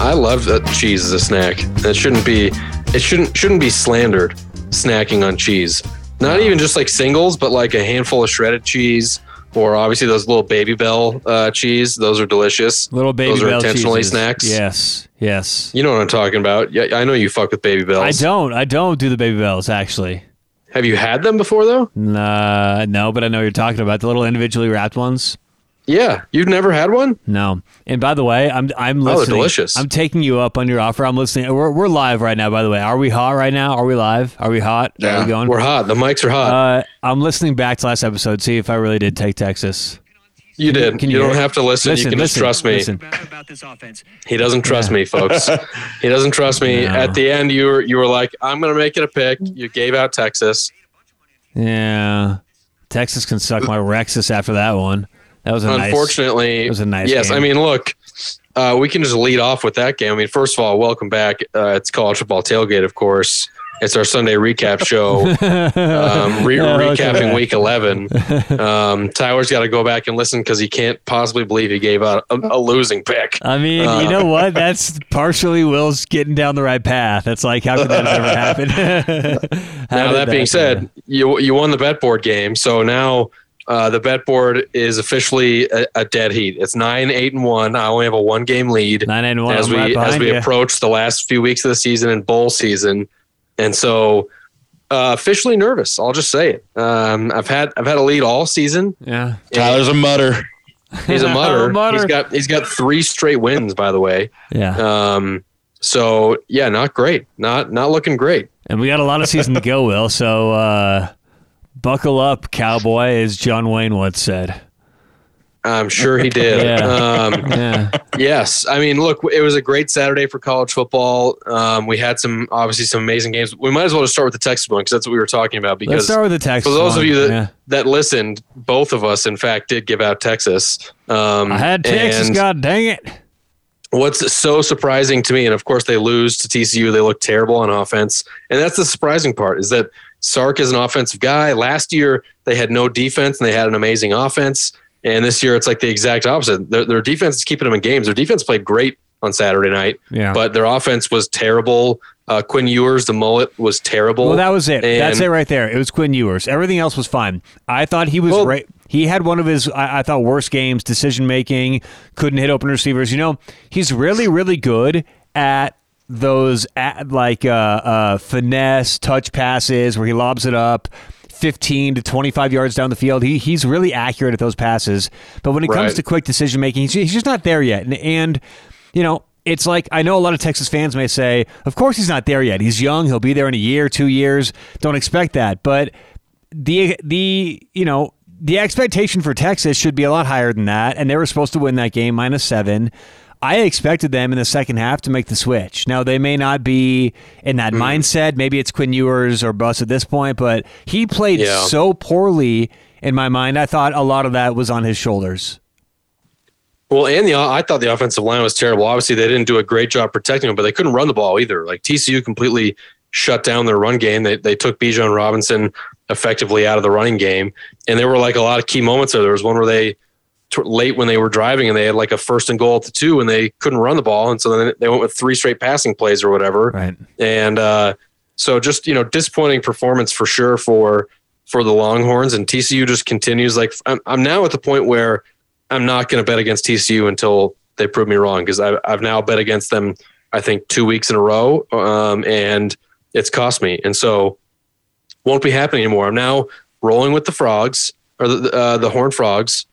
I love that cheese as a snack. It shouldn't be. It shouldn't shouldn't be slandered. Snacking on cheese. Not even just like singles, but like a handful of shredded cheese, or obviously those little Babybel uh, cheese. Those are delicious. Little baby Those are bell intentionally cheeses. snacks. Yes, yes. You know what I'm talking about. Yeah, I know you fuck with Babybels. I don't. I don't do the Babybels actually. Have you had them before though? Nah, no, but I know what you're talking about the little individually wrapped ones. Yeah, you've never had one. No. And by the way, I'm I'm listening. Oh, they're delicious. I'm taking you up on your offer. I'm listening. We're, we're live right now. By the way, are we hot right now? Are we live? Are we hot? Are we going? we're hot. The mics are hot. uh, I'm listening back to last episode. See if I really did take Texas. you did. can you, you don't have to listen. Listen, you can just trust me. listen. He doesn't trust me, folks. he doesn't trust me. No. At the end, you were you were like, "I'm gonna make it a pick." You gave out Texas. Yeah, Texas can suck my Rexus after that one. That was a nice. Unfortunately, it was a nice Yes, game. I mean, look, uh, we can just lead off with that game. I mean, first of all, welcome back. Uh, it's college football tailgate, of course. It's our Sunday recap show, um, re- welcome recapping. Week 11. Um, Tyler's got to go back and listen because he can't possibly believe he gave out a, a losing pick. I mean, Uh, you know what? That's partially Will's getting down the right path. That's like, how could that ever happen? Now did that being said, you you won the bet board game, so now uh, the bet board is officially a, a dead heat. It's nine, eight, and one. I only have a one game lead nine and one. as I'm we right as we you. approach the last few weeks of the season and bowl season, and so uh, officially nervous. I'll just say it. Um, I've had I've had a lead all season. yeah, Tyler's a mutter. He's a mutter. Mutter. He's got he's got three straight wins, by the way. yeah. Um, so yeah, not great. Not not looking great. And we got a lot of season to go, Will. So uh, buckle up, cowboy, as John Wayne once said. I'm sure he did. Yeah. Um, Yeah, Yes, I mean, look, it was a great Saturday for college football. Um, we had some, obviously, some amazing games. We might as well just start with the Texas one because that's what we were talking about. let's Because start with the Texas. for those one. of you that Yeah. that listened, both of us, in fact, did give out Texas. Um, I had Texas, God dang it! What's so surprising to me, and of course they lose to TCU, they look terrible on offense, and that's the surprising part is that Sark is an offensive guy. Last year they had no defense and they had an amazing offense, and this year it's like the exact opposite. Their, their defense is keeping them in games. Their defense played great on Saturday night, Yeah. but their offense was terrible. Uh, Quinn Ewers, the mullet, was terrible. Well, that was it. That's it right there. It was Quinn Ewers. Everything else was fine. I thought he was Well- right. He had one of his, I, I thought, worst games, decision making, couldn't hit open receivers. You know, he's really, really good at those, at, like, uh, uh, finesse touch passes where he lobs it up. 15 to 25 yards down the field. He he's really accurate at those passes. But when it comes to quick decision making, he's, he's just not there yet. And, and you know, it's like I know a lot of Texas fans may say, "Of course he's not there yet. He's young. He'll be there in a year, two years. Don't expect that." But the the you know the expectation for Texas should be a lot higher than that, and they were supposed to win that game minus seven. I expected them in the second half to make the switch. Now they may not be in that Mm-hmm. mindset. Maybe it's Quinn Ewers or Bus at this point, but he played Yeah. so poorly in my mind. I thought a lot of that was on his shoulders. Well, and the I thought the offensive line was terrible. Obviously, they didn't do a great job protecting him, but they couldn't run the ball either. Like TCU completely shut down their run game. They they took Bijan Robinson effectively out of the running game, and there were like a lot of key moments there. There was one where they t- late when they were driving and they had like a first and goal at the two, and they couldn't run the ball, and so then they went with three straight passing plays or whatever. Right. And uh, so just you know disappointing performance for sure for for the Longhorns and TCU just continues like I'm, I'm now at the point where I'm not going to bet against TCU until they prove me wrong because I've, I've now bet against them I think two weeks in a row um, and it's cost me and so won't be happening anymore. I'm now rolling with the frogs or the uh, the horn frogs.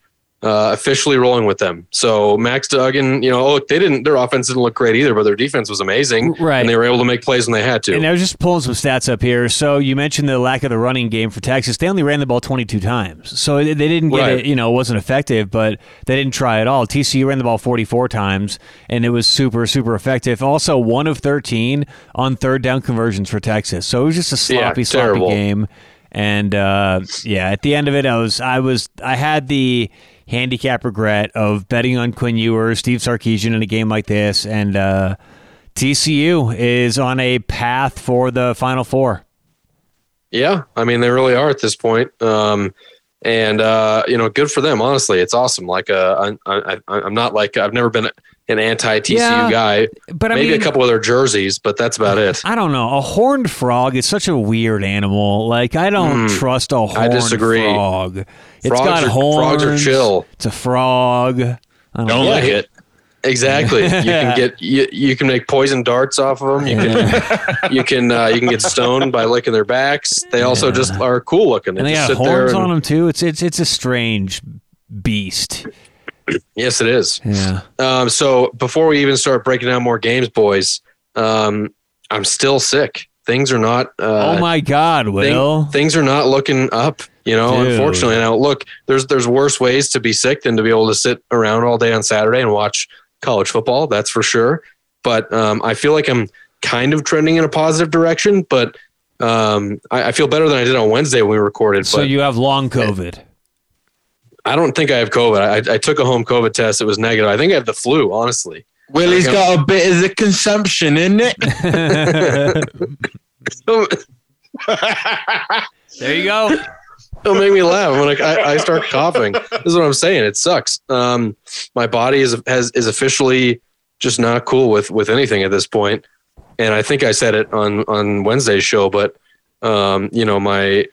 Uh, officially rolling with them. So Max Duggan, you know, look, they didn't. Their offense didn't look great either, but their defense was amazing, Right. And they were able to make plays when they had to. And I was just pulling some stats up here. So you mentioned the lack of the running game for Texas. They only ran the ball 22 times. So they didn't get Right. it, you know, it wasn't effective, but they didn't try at all. TCU ran the ball 44 times, and it was super, super effective. Also, one of 13 on third down conversions for Texas. So it was just a Yeah, sloppy, sloppy game. And uh, yeah, at the end of it, I was, I was, I had the handicap regret of betting on Quinn Ewers, Steve Sarkisian in a game like this, and uh, TCU is on a path for the Final Four. Yeah, I mean they really are at this point. Um, and uh, you know, good for them. Honestly, it's awesome. Like, uh, I, I, I'm not like I've never been an anti TCU Yeah, guy. But I Maybe mean, a couple of their jerseys, but that's about it. I don't know. A horned frog is such a weird animal. Like I don't trust a horned disagree. frog. It's Frogs got are- horns. frogs are chill. It's a frog. I don't Don't like it. Exactly. You can get you, you can make poison darts off of them. You can you can uh, you can get stoned by licking their backs. They also just are cool looking. They And they got sit there horns and- on them too. It's it's it's a strange beast. Yes, it is. Yeah. Um, so before we even start breaking down more games, boys, um, I'm still sick. Things are not. Uh, oh my God, thing- Will. things are not looking up. You know, Dude. unfortunately. Now, look, there's there's worse ways to be sick than to be able to sit around all day on Saturday and watch college football. That's for sure. But um, I feel like I'm kind of trending in a positive direction. But um, I, I feel better than I did on Wednesday when we recorded. so but you have long COVID. I don't think I have COVID. I, I took a home COVID test. It was negative. I think I have the flu. Honestly. Willie's Okay. got a bit of the consumption in it. there you go. Don't make me laugh. I'm I, I start coughing. This is what I'm saying. It sucks. Um, my body is has is officially just not cool with with anything at this point. And I think I said it on on Wednesday's show, but um, you know, my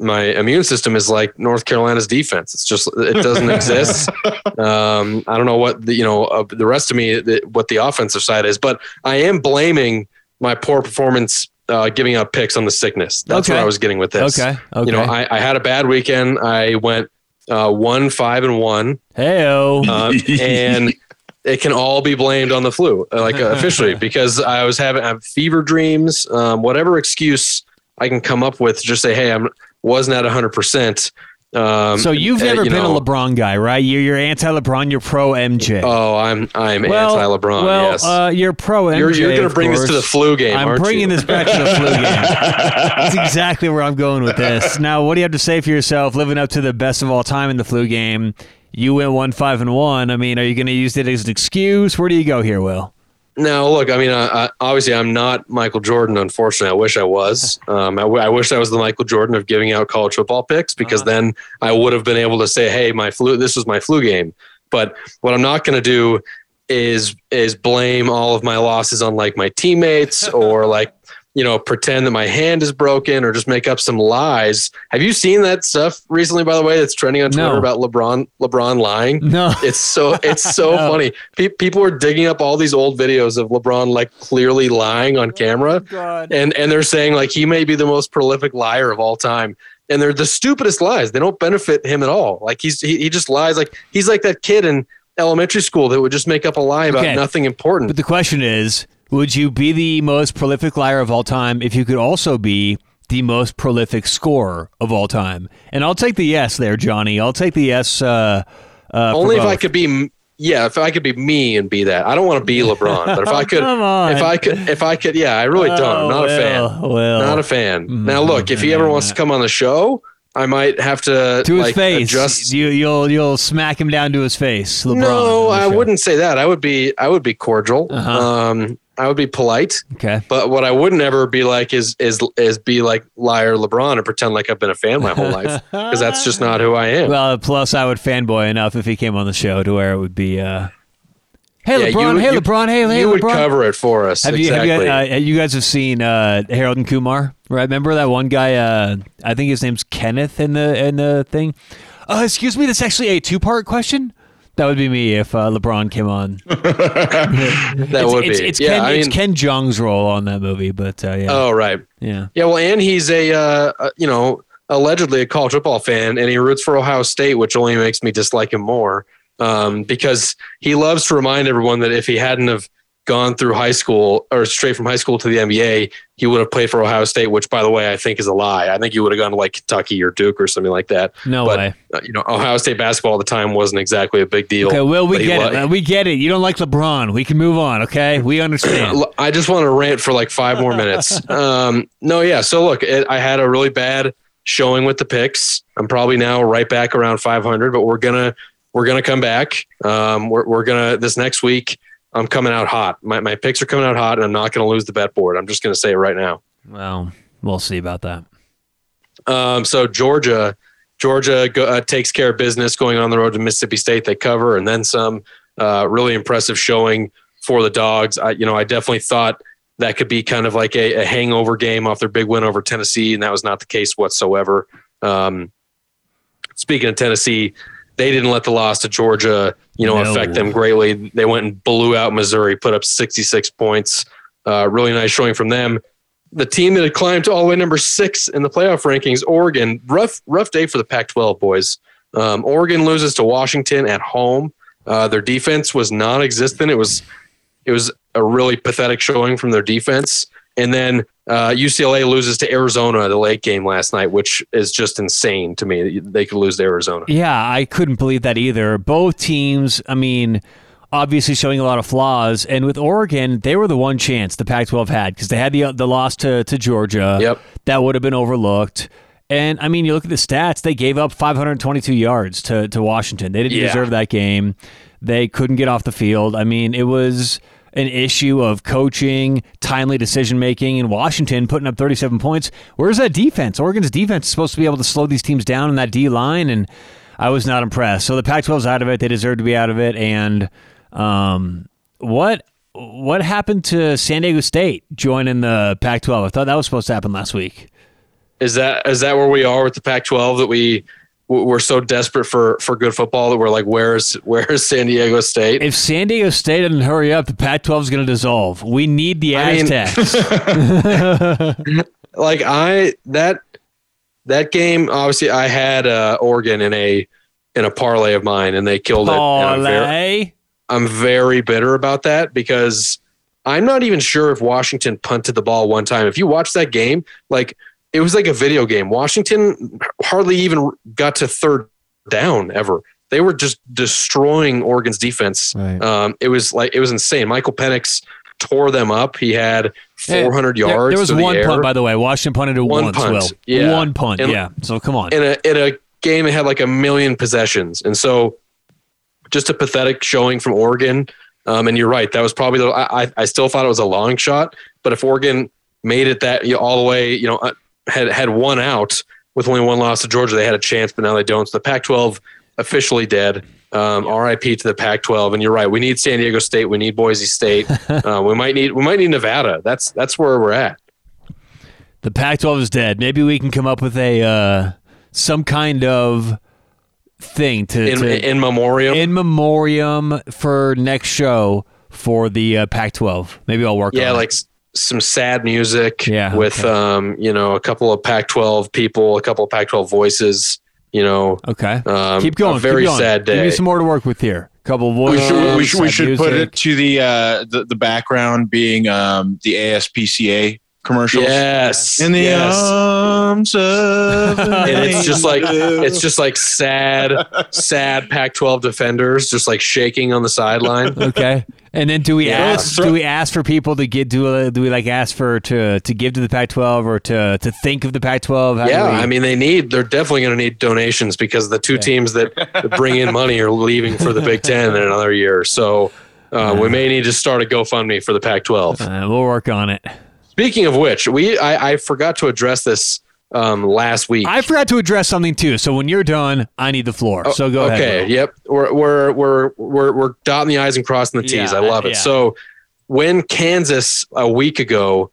my immune system is like North Carolina's defense. It's just it doesn't exist. Um, I don't know what the you know uh, the rest of me the, what the offensive side is, but I am blaming my poor performance uh, giving up picks on the sickness. That's Okay. where I was getting with this. Okay. Okay. You know, I, I had a bad weekend. I went uh, one, five, and one, Heyo. uh, and it can all be blamed on the flu, uh, like uh, officially, because I was having I fever dreams. Um, whatever excuse I can come up with, just say, hey, I'm wasn't at 100. percent um, so you've uh, never you been know, a LeBron guy, right? You're you're anti-LeBron. You're pro MJ. Oh, I'm I'm well, anti-LeBron. Well, yes, uh, you're pro MJ. you're you're gonna of bring this to the flu game, I'm bringing you? this back to the flu game. That's exactly where I'm going with this. Now, what do you have to say for yourself? Living up to the best of all time in the flu game, you went one five and one. I mean, are you going to use it as an excuse? Where do you go here, Will? No, look, I mean, I, I, obviously, I'm not Michael Jordan. Unfortunately, I wish I was. Um, I, w- I wish I was the Michael Jordan of giving out college football picks because Uh-huh. then I would have been able to say, "Hey, my flu. This was my flu game." But what I'm not going to do is is blame all of my losses on like my teammates or like you know pretend that my hand is broken or just make up some lies. Have you seen that stuff recently? By the way, that's trending on Twitter No. about LeBron LeBron lying. No. It's so it's so No. funny. Pe- people are digging up all these old videos of LeBron like clearly lying on oh camera, God. and and they're saying like he may be the most prolific liar of all time. And they're the stupidest lies. They don't benefit him at all. Like he's he, he just lies. Like he's like that kid in elementary school that would just make up a lie about Okay. nothing important. But the question is, would you be the most prolific liar of all time if you could also be the most prolific scorer of all time? And I'll take the yes there, Johnny. I'll take the yes. Uh, uh, Only if I could be. Yeah, if I could be me and be that. I don't want to be LeBron, but if I could, Come on. if I could, if I could, yeah, I really don't. I'm not a fan. Well, well. Not a fan. Now, look, if he ever wants to come on the show, I might have to to his like, face. Adjust. You, you'll you'll smack him down to his face. LeBron no, I wouldn't say that. I would be. I would be cordial. Uh-huh. Um, I would be polite. Okay. But what I wouldn't ever be like is is is be like liar LeBron and pretend like I've been a fan my whole life because that's just not who I am. Well, plus I would fanboy enough if he came on the show to where it would be. Uh, hey Yeah, LeBron! you- hey you- LeBron! Hey, hey you would LeBron! cover it for us. Have exactly. you, have you, uh, you guys have seen uh, Harold and Kumar, right? Remember that one guy? Uh, I think his name's Kenneth in the in the thing. Uh, excuse me, that's actually a two part question. That would be me if uh, LeBron came on. that it's, would it's, be. It's, yeah, Ken, I it's Ken Jeong's role on that movie, but uh, yeah, oh right. yeah. Yeah, well, and he's a uh, uh, you know allegedly a college football fan, and he roots for Ohio State, which only makes me dislike him more um, because he loves to remind everyone that if he hadn't have gone through high school or straight from high school to the NBA, he would have played for Ohio State, which by the way I think is a lie. I think he would have gone to like Kentucky or Duke or something like that. No but way. uh, you know, Ohio State basketball at the time wasn't exactly a big deal. Okay, well, we get it. man. We get it. You don't like LeBron. We can move on. Okay, we understand. I just want to rant for like five more minutes. um, no, yeah. So look, it, I had a really bad showing with the picks. I'm probably now right back around 500, but we're gonna we're gonna come back. Um, we're we're gonna this next week. I'm coming out hot. My my picks are coming out hot, and I'm not gonna lose the bet board. I'm just gonna say it right now. well, we'll see about that. Um, so Georgia, Georgia go, uh, takes care of business going on the road to Mississippi State. They cover and then some. Uh, really impressive showing for the dogs. I, you know, I definitely thought that could be kind of like a, a hangover game off their big win over Tennessee, and that was not the case whatsoever. Um, speaking of Tennessee, they didn't let the loss to Georgia, you know, No. affect them greatly. They went and blew out Missouri, put up 66 points. Uh, really nice showing from them. The team that had climbed to all the way number six in the playoff rankings, Oregon, rough rough day for the Pac-12 boys. Um, Oregon loses to Washington at home. Uh, their defense was non-existent. It was it was a really pathetic showing from their defense. And then uh, UCLA loses to Arizona the late game last night, which is just insane to me. They could lose to Arizona. Yeah, I couldn't believe that either. Both teams, I mean, obviously showing a lot of flaws. And with Oregon, they were the one chance the Pac-12 had because they had the the loss to to Georgia. Yep. that would have been overlooked. And I mean, you look at the stats; they gave up 522 yards to to Washington. They didn't Yeah. deserve that game. They couldn't get off the field. I mean, it was an issue of coaching, timely decision making, and Washington putting up 37 points. Where's that defense? Oregon's defense is supposed to be able to slow these teams down in that D line, and I was not impressed. So the Pac-12's out of it. They deserve to be out of it. And um, what what happened to San Diego State joining the Pac-12? I thought that was supposed to happen last week. Is that is that where we are with the Pac-12 that we we're so desperate for for good football that we're like, where's where's San Diego State? If San Diego State doesn't hurry up, the Pac-12 is going to dissolve. We need the I mean- Aztecs. like I that that game obviously I had uh, Oregon in a in a parlay of mine and they killed it. I'm, very, Parlay. I'm very bitter about that because I'm not even sure if Washington punted the ball one time. If you watch that game, like it was like a video game. Washington hardly even got to third down ever. They were just destroying Oregon's defense. Right. Um, it was like it was insane. Michael Penix tore them up. He had 400 There- yards. There, was to the one air. punt, by the way. Washington punted it One once. punt, Will. yeah. One punt. And- yeah. So come on. in a in a game that had like a million possessions, and so just a pathetic showing from Oregon. Um, and you're right, that was probably the. I I- I still thought it was a long shot, but if Oregon made it that you know, all the way, you know, uh, had had one out with only one loss to Georgia, they had a chance, but now they don't. So the Pac-12 officially dead. Um, RIP to the Pac-12. And you're right, we need San Diego State, we need Boise State, uh, we might need we might need Nevada. That's that's where we're at. The Pac-12 is dead. Maybe we can come up with a uh, some kind of thing to, In to in memoriam, in memoriam for next show for the uh, Pac-12. Maybe I'll work. yeah like some sad music Yeah, with okay. um you know a couple of pac 12 people a couple of pac 12 voices you know okay. um, keep going. a very keep going. sad Give me some more to work with here. Couple of We voices. should we should, we should put it to the uh the, the background being um the ASPCA commercials. yes In the yes. arms of and it's just like it's just like sad sad pac 12 defenders just like shaking on the sideline Okay. And then do we Yeah. ask do we ask for people to get do uh, do we like ask for to to give to the Pac-12 or to to think of the Pac-12? How yeah we- i mean they need they're definitely going to need donations because the two teams that, that bring in money are leaving for the big ten in another year so uh, we may need to start a GoFundMe for the Pac-12. uh, we'll work on it. Speaking of which, we I, I forgot to address this um, last week. I forgot to address something too. So when you're done, I need the floor. So go Oh, okay, ahead. Will. yep. We're we're we're we're we're dotting the i's and crossing the t's. Yeah, I love it. yeah. So when Kansas a week ago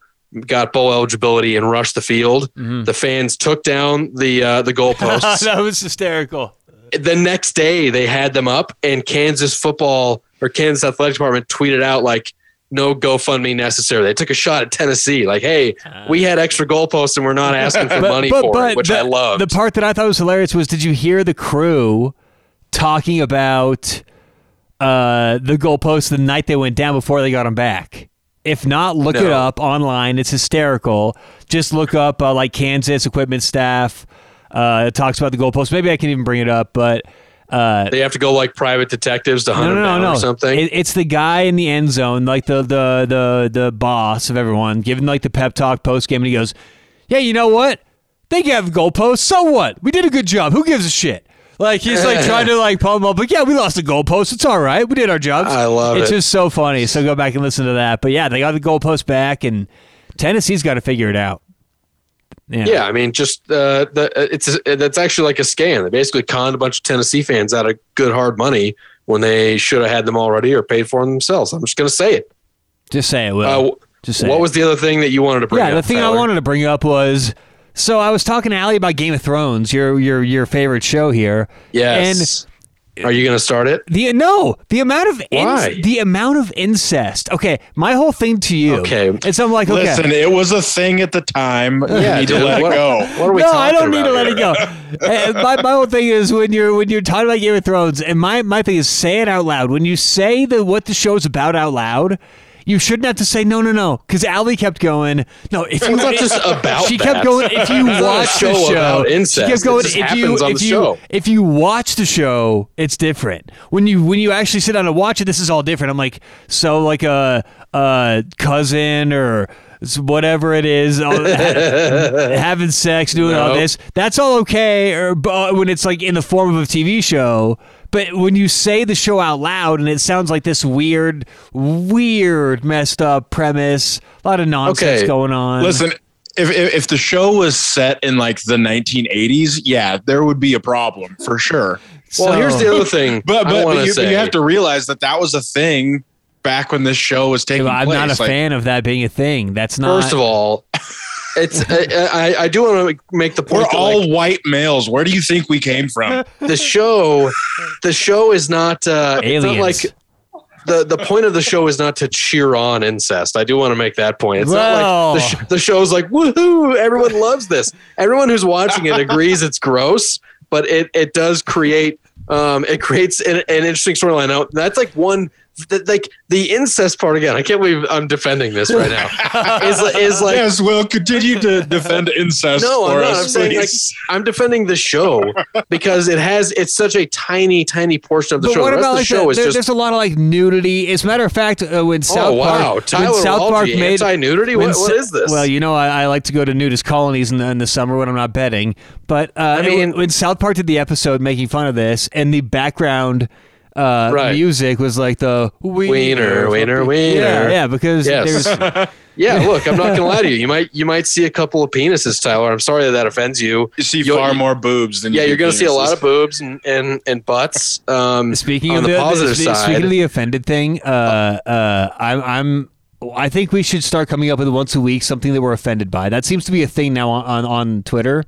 got bowl eligibility and rushed the field, Mhm. the fans took down the uh, the goalposts. that was hysterical. the next day they had them up, and Kansas football or Kansas athletic department tweeted out like. No GoFundMe necessary. They took a shot at Tennessee, like, "Hey, we had extra goalposts and we're not asking for money for it," which the, I love. The part that I thought was hilarious was did you hear the crew talking about uh, the goalposts the night they went down before they got them back? If not, look it up online. It's hysterical. Just look up uh, like Kansas equipment staff. Uh, it talks about the goalposts. Maybe I can even bring it up, but uh, they have to go like private detectives to hunt no, no, down no, or something. It, it's the guy in the end zone, like the the the the boss of everyone, giving like the pep talk post game, and he goes, "Yeah, you know what? They have goalposts. So what? We did a good job. Who gives a shit?" Like he's like trying to like pump him up, but "Yeah, we lost the goalpost. It's all right. We did our jobs." I love it's it. It's just so funny. So go back and listen to that. But yeah, they got the goalpost back, and Tennessee's got to figure it out. Yeah. Yeah, I mean, just uh, the it's that's actually like a scam. They basically conned a bunch of Tennessee fans out of good hard money when they should have had them already or paid for them themselves. I'm just going to say it. Just say it, Will. Uh, Just say what it. was the other thing that you wanted to bring yeah, up? Yeah, the thing Tyler? I wanted to bring up was so I was talking to Allie about Game of Thrones, your your your favorite show here. Yes. Are you going to start it? The no, the amount of in- Why? the amount of incest. Okay, my whole thing to you. Okay. and so I'm like, okay. Listen, it was a thing at the time. Yeah, you need dude, to let what- it go. What are we no, talking I don't need to about let it go. Uh, my, my whole thing is when you're when you're talking about Game of Thrones, and my, my thing is say it out loud. When you say the what the show's about out loud, you shouldn't have to say no, no, no. Because Allie kept going. No, if you It's not just about she that. kept going. If you It's not a watch the show, she kept going. if you if you show. if you watch the show, it's different. When you when you actually sit down and watch it, this is all different. I'm like, so like a a cousin or whatever it is, all- having sex, doing all this. That's all okay, or uh, when it's like in the form of a TV show. But when you say the show out loud and it sounds like this weird, weird, messed up premise, a lot of nonsense Okay, going on. Listen, if, if if the show was set in like the 1980s, yeah, there would be a problem for sure. Well, So- here's the other thing. But but, want but you, say. you have to realize that that was a thing back when this show was taking I'm place. not a Like, fan of that being a thing. That's not. First of all, it's I, I, I do want to make the point We're all like, white males. Where do you think we came from? the show, the show is not uh, it's not Aliens. like the the point of the show is not to cheer on incest. I do want to make that point. It's Well. not like the, sh- the show's like woohoo, everyone loves this. Everyone who's watching it agrees it's gross, but it it does create um it creates an, an interesting storyline. Now that's like one. Th- Like the incest part again, I can't believe I'm defending this right now. is is like yes, Will continue to defend incest No, I'm not. us, I'm saying, like. I'm defending the show because it has it's such a tiny, tiny portion of the But show. what the about of the like show the, is there- just there's a lot of like nudity. As a matter of fact, uh, when South oh wow, Park, Tyler when South Park made anti-nudity. when What, what Sa- is this? Well, you know, I, I like to go to nudist colonies in the, in the summer when I'm not betting. But uh, I mean- when, when South Park did the episode making fun of this, and the background uh, Right. music was like the Wiener, wiener, wiener. Yeah, yeah, because Yes. there's yeah, look, I'm not gonna lie to you. You might you might see a couple of penises, Tyler. I'm sorry that that offends you. You see You'll- far more boobs than Yeah, you you're gonna see a lot of boobs and and, and butts. Um, Speaking on of the, the, positive spe- side, speaking of the offended thing, uh, uh, I'm, I'm, I think we should start coming up with once a week something that we're offended by. That seems to be a thing now on on, on Twitter.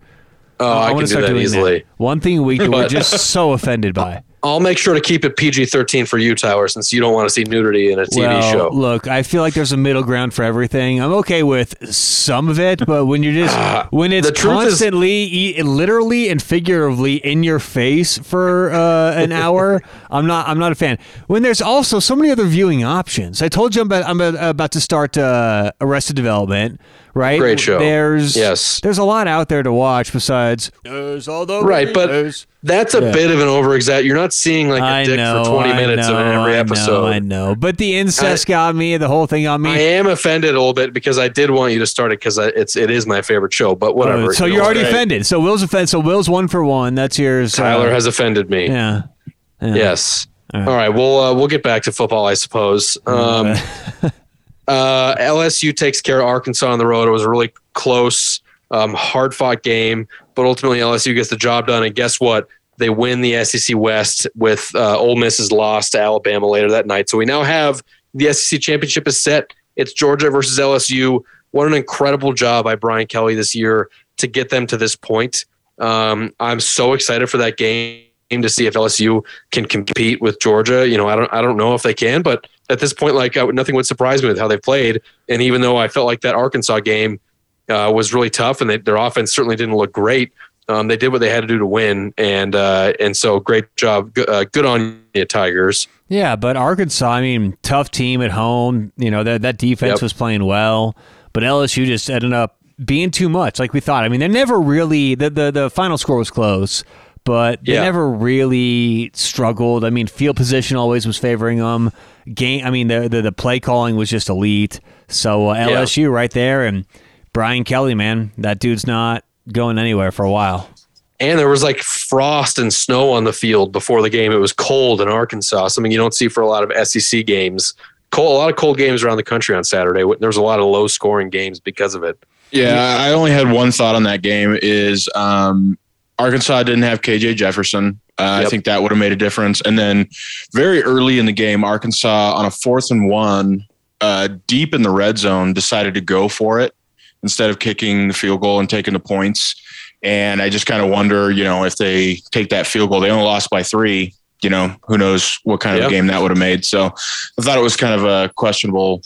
oh, I, wanna can do start that doing easily. One thing a week that we're just so offended by. I'll make sure to keep it PG-13 for you, Tyler, since you don't want to see nudity in a TV well, show. look, I feel like there's a middle ground for everything. I'm okay with some of it, but when you're just when it's Ah, truth is- constantly, e- literally and figuratively in your face for uh, an hour, I'm not. I'm not a fan. When there's also so many other viewing options. I told you I'm about, I'm about to start uh, Arrested Development. Right, Great show. There's Yes. there's a lot out there to watch besides. There's all the Right, but That's a Yeah. bit of an overexaggerate. You're not seeing like a I dick know, for 20 I minutes know, in every episode. I episode. Know, I know, but the incest got me. The whole thing on me. I am offended a little bit because I did want you to start it because it's it is my favorite show. But whatever. Oh, so you you're already right. offended. So Will's offended. So Will's one for one. That's yours. uh, Tyler has offended me. Yeah. yeah. Yes. All All right. right. We'll uh, we'll get back to football, I suppose. Um, uh, LSU takes care of Arkansas on the road. It was a really close, um, hard fought game, but ultimately LSU gets the job done. And guess what? They win the SEC West with uh, Ole Miss's loss to Alabama later that night. So we now have the SEC championship is set. It's Georgia versus LSU. What an incredible job by Brian Kelly this year to get them to this point. Um, I'm so excited for that game to see if LSU can compete with Georgia. You know, I don't I don't know if they can, but at this point, like I, nothing would surprise me with how they played. And even though I felt like that Arkansas game uh, was really tough and they, their offense certainly didn't look great, um, they did what they had to do to win. And uh, and so great job, good, uh, good on you, Tigers. Yeah, but Arkansas, I mean, tough team at home. You know, that, that defense Yep. was playing well, but LSU just ended up being too much, like we thought. I mean, they never really, the, the, the final score was close, but they Yeah. never really struggled. I mean, field position always was favoring them. Game, I mean, the, the, the play calling was just elite. So uh, Yeah. LSU right there. And Brian Kelly, man, that dude's not going anywhere for a while. And there was like frost and snow on the field before the game. It was cold in Arkansas, something you don't see for a lot of SEC games. Cold, a lot of cold games around the country on Saturday. There was a lot of low scoring games because of it. Yeah, I only had one thought on that game. Is um, Arkansas didn't have KJ Jefferson, Uh, Yep. I think that would have made a difference. And then very early in the game, Arkansas on a fourth and one, uh, deep in the red zone, decided to go for it instead of kicking the field goal and taking the points. And I just kind of wonder, you know, if they take that field goal, they only lost by three. You know, who knows what kind Yep. of game that would have made. So I thought it was kind of a questionable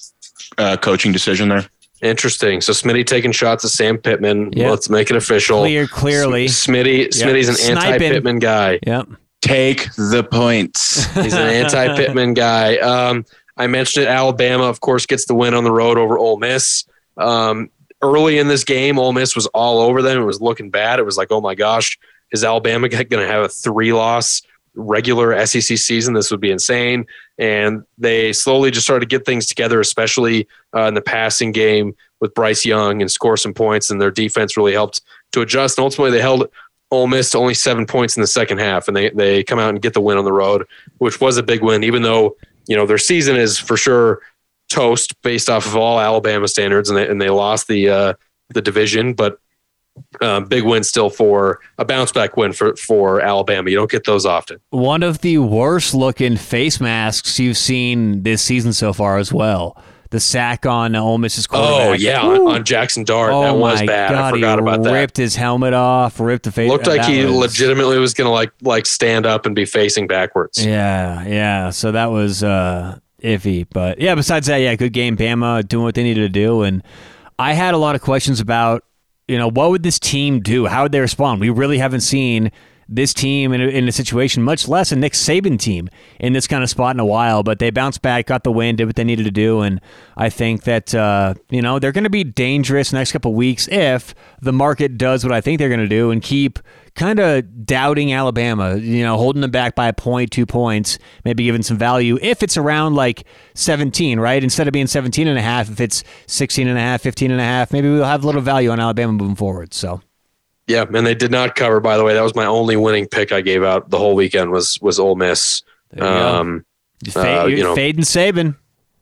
uh, coaching decision there. Interesting. So Smitty taking shots at Sam Pittman. Yep. Let's make it official. Clear, clearly. S- Smitty, Smitty's an Sniping. anti-Pittman guy. Yep. Take the points. He's an anti-Pittman guy. Um, I mentioned it. Alabama, of course, gets the win on the road over Ole Miss. Um, early in this game, Ole Miss was all over them. It was looking bad. It was like, oh my gosh, is Alabama going to have a three-loss regular SEC season? This would be insane. And they slowly just started to get things together, especially uh, in the passing game with Bryce Young and score some points. And their defense really helped to adjust. And ultimately, they held Ole Miss to only seven points in the second half, and they they come out and get the win on the road, which was a big win. Even though you know their season is for sure toast based off of all Alabama standards, and they and they lost the uh, the division, but um, big win still for a bounce back win for for Alabama. You don't get those often. One of the worst looking face masks you've seen this season so far as well. The sack on Ole Miss's quarterback. Oh yeah, on, on Jackson Dart, Oh that was my bad. God, I forgot he about that. ripped his helmet off, ripped the face. Looked like he was- legitimately was gonna like like stand up and be facing backwards. Yeah, yeah. So that was uh, iffy, but yeah. Besides that, yeah, good game. Bama doing what they needed to do, and I had a lot of questions about, you know, what would this team do? How would they respond? We really haven't seen this team in a, in a situation, much less a Nick Saban team, in this kind of spot in a while. But they bounced back, got the win, did what they needed to do, and I think that uh, you know they're going to be dangerous next couple weeks if the market does what I think they're going to do and keep kind of doubting Alabama, you know, holding them back by a point, two points, maybe giving some value if it's around like 17, right? Instead of being 17 and a half, if it's 16 and a half, 15 and a half, maybe we'll have a little value on Alabama moving forward. So, Yeah, and they did not cover. By the way, that was my only winning pick I gave out the whole weekend was was Ole Miss. you. Um, You fade, uh, you're know- fading Saban.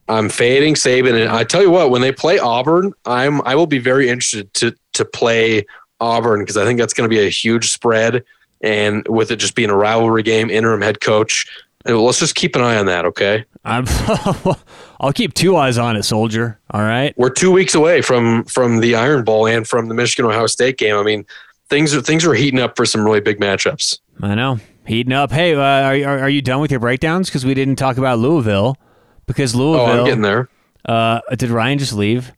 I'm fading Saban, and I tell you what, when they play Auburn, I'm I will be very interested to to play Auburn because I think that's going to be a huge spread, and with it just being a rivalry game, interim head coach. uh, Let's just keep an eye on that, okay? I'm I'll keep two eyes on it, soldier. All right. We're two weeks away from from the Iron Bowl and from the Michigan Ohio State game. I mean, things are things are heating up for some really big matchups. I know. Heating up. Hey, uh, are, are are you done with your breakdowns? Because we didn't talk about Louisville. Because Oh, Louisville. I'm getting there. Uh, did Ryan just leave?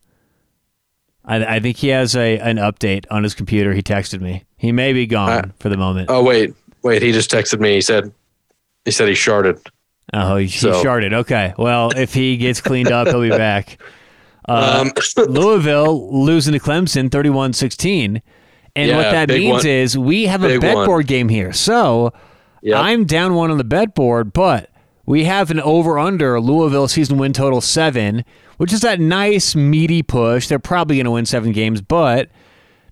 I, I think he has a an update on his computer. He texted me. He may be gone Uh, for the moment. Oh wait, wait. He just texted me. He said he said he sharded. Oh, he, he sharded. Okay. Well, if he gets cleaned up, he'll be back. Uh, Um, Louisville losing to Clemson 31 16. And what that means one. is we have a Big bet one. board game here. So Yep. I'm down one on the bet board, but we have an over under Louisville season win total seven, which is that nice meaty push. They're probably going to win seven games, but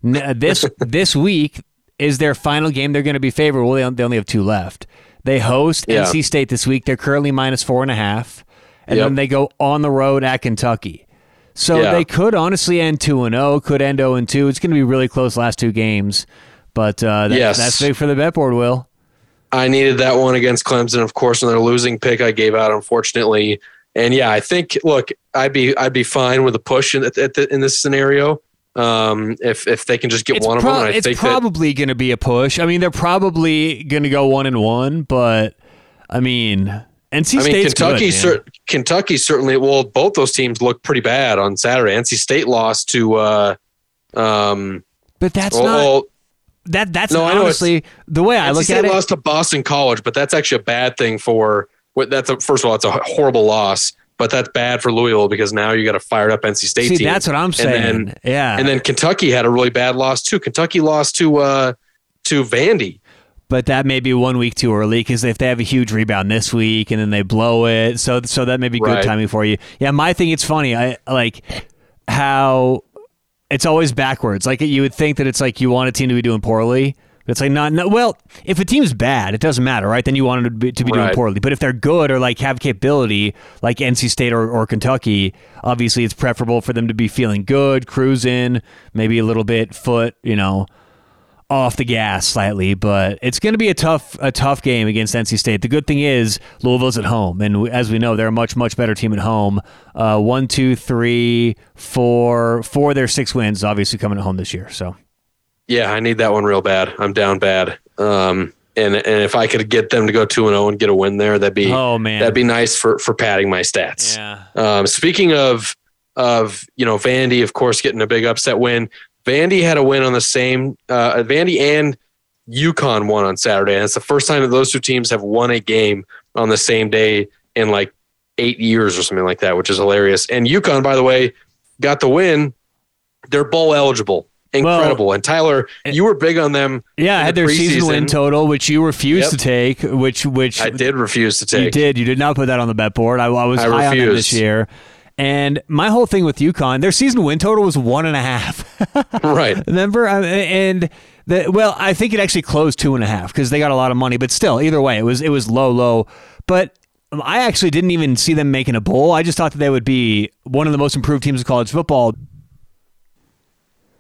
uh, this this week is their final game. They're going to be favored. Well, they, they only have two left. They host Yeah. NC State this week. They're currently minus four and a half, and Yep. then they go on the road at Kentucky. So Yeah. they could honestly end two and zero. Could end zero and two. It's going to be really close last two games, but uh, that, Yes. that's big for the bet board. Will. I needed that one against Clemson, of course, and their losing pick I gave out, unfortunately. And yeah, I think look, I'd be I'd be fine with a push in, at the, in this scenario um, if if they can just get It's, one pro- of them. And I it's think probably going to be a push. I mean, they're probably going to go one and one, but I mean, NC I mean State's Kentucky good, cer- Kentucky certainly. Well, both those teams look pretty bad on Saturday. NC State lost to. Uh, um, but that's well, not well, that. That's No, honestly the way I NC look State at it. NC lost to Boston College, but that's actually a bad thing for. what- That's a, first of all, it's a horrible loss, but that's bad for Louisville because now you got a fired up NC State See, team. that's what I'm saying. then- yeah, And then Kentucky had a really bad loss too. Kentucky lost to uh to Vandy. But that may be one week too early because if they have a huge rebound this week and then they blow it, so so that may be good Right. timing for you. Yeah, my thing. It's funny. I like how it's always backwards. Like you would think that it's like you want a team to be doing poorly. But it's like not no. Well, if a team's bad, it doesn't matter, right? Then you want them to be, to be doing poorly. But if they're good or like have capability, like NC State or, or Kentucky, obviously it's preferable for them to be feeling good, cruising, maybe a little bit foot, you know, off the gas slightly, but it's going to be a tough a tough game against NC State. The good thing is Louisville's at home, and as we know, they're a much much better team at home. Uh, one, two, three, four, four of their six wins obviously coming at home this year. So yeah, I need that one real bad. I'm down bad. Um, and and if I could get them to go two and zero and get a win there, that'd be oh man, that'd be nice for for padding my stats. Yeah. Um, speaking of of you know Vandy, of course, getting a big upset win. Vandy had a win on the same. Uh, Vandy and UConn won on Saturday, and it's the first time that those two teams have won a game on the same day in like eight years or something like that, which is hilarious. And UConn, by the way, got the win. They're bowl eligible incredible. Well, and Tyler, you were big on them. Yeah, I had the their season win total, which you refused yep. to take. Which which I did refuse to take. You did. You did not put that on the bet board. I, I was I high refused. on them this year. And my whole thing with UConn, their season win total was one and a half. right. Remember? And the, well, I think it actually closed two and a half because they got a lot of money. But still, either way, it was it was low, low. But I actually didn't even see them making a bowl. I just thought that they would be one of the most improved teams of college football.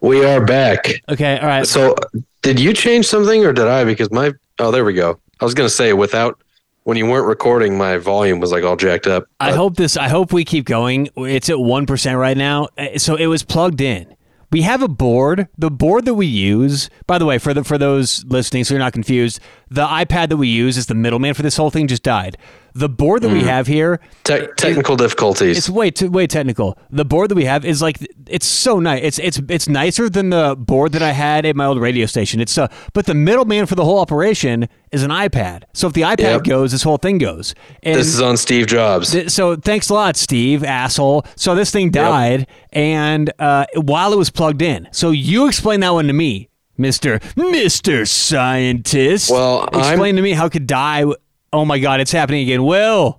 We are back. Okay, all right. So, did you change something or did I? Because my oh, there we go. I was gonna say without when you weren't recording, my volume was like all jacked up. I hope this. I hope we keep going. It's at one percent right now, uh, so it was plugged in. We have a board. The board that we use, by the way, for the for those listening, so you're not confused, the iPad that we use is the middleman for this whole thing. Just died. The board that mm. we mm-hmm. have here, Te- technical difficulties. It's way too way technical. The board that we have is like it's so nice. It's it's it's nicer than the board that I had at my old radio station. It's uh, but the middleman for the whole operation is an iPad. So if the iPad yep. goes, this whole thing goes. And this is on Steve Jobs. Th- so thanks a lot, Steve, asshole. So this thing died, yep. and uh, while it was plugged in. So you explain that one to me. Mister Mister Scientist. Well, explain I'm, to me how could die Oh my God, it's happening again. Will.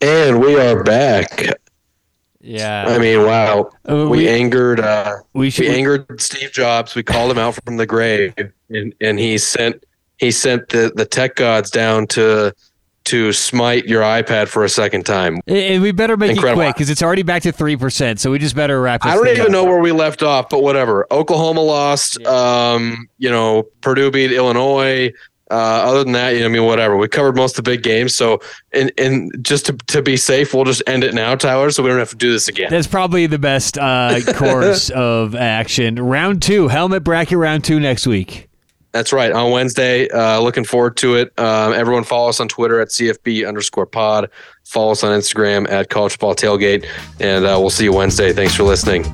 And we are back. Yeah. I mean, wow. Uh, we, we, angered uh, we, should, we angered Steve Jobs. We called him out from the grave and, and he sent he sent the, the tech gods down to to smite your iPad for a second time. And we better make Incredible. it quick because it's already back to three percent. So we just better wrap. I don't even up. know where we left off, but whatever. Oklahoma lost. Yeah. Um, you know, Purdue beat Illinois. Uh, other than that, you know, I mean, whatever. We covered most of the big games. So, and and just to, to be safe, we'll just end it now, Tyler, so we don't have to do this again. That's probably the best uh, course of action. Round two, helmet bracket round two next week. That's right. On Wednesday. Uh, looking forward to it. Um, everyone follow us on Twitter at CFB underscore pod. Follow us on Instagram at college football tailgate. And uh, we'll see you Wednesday. Thanks for listening.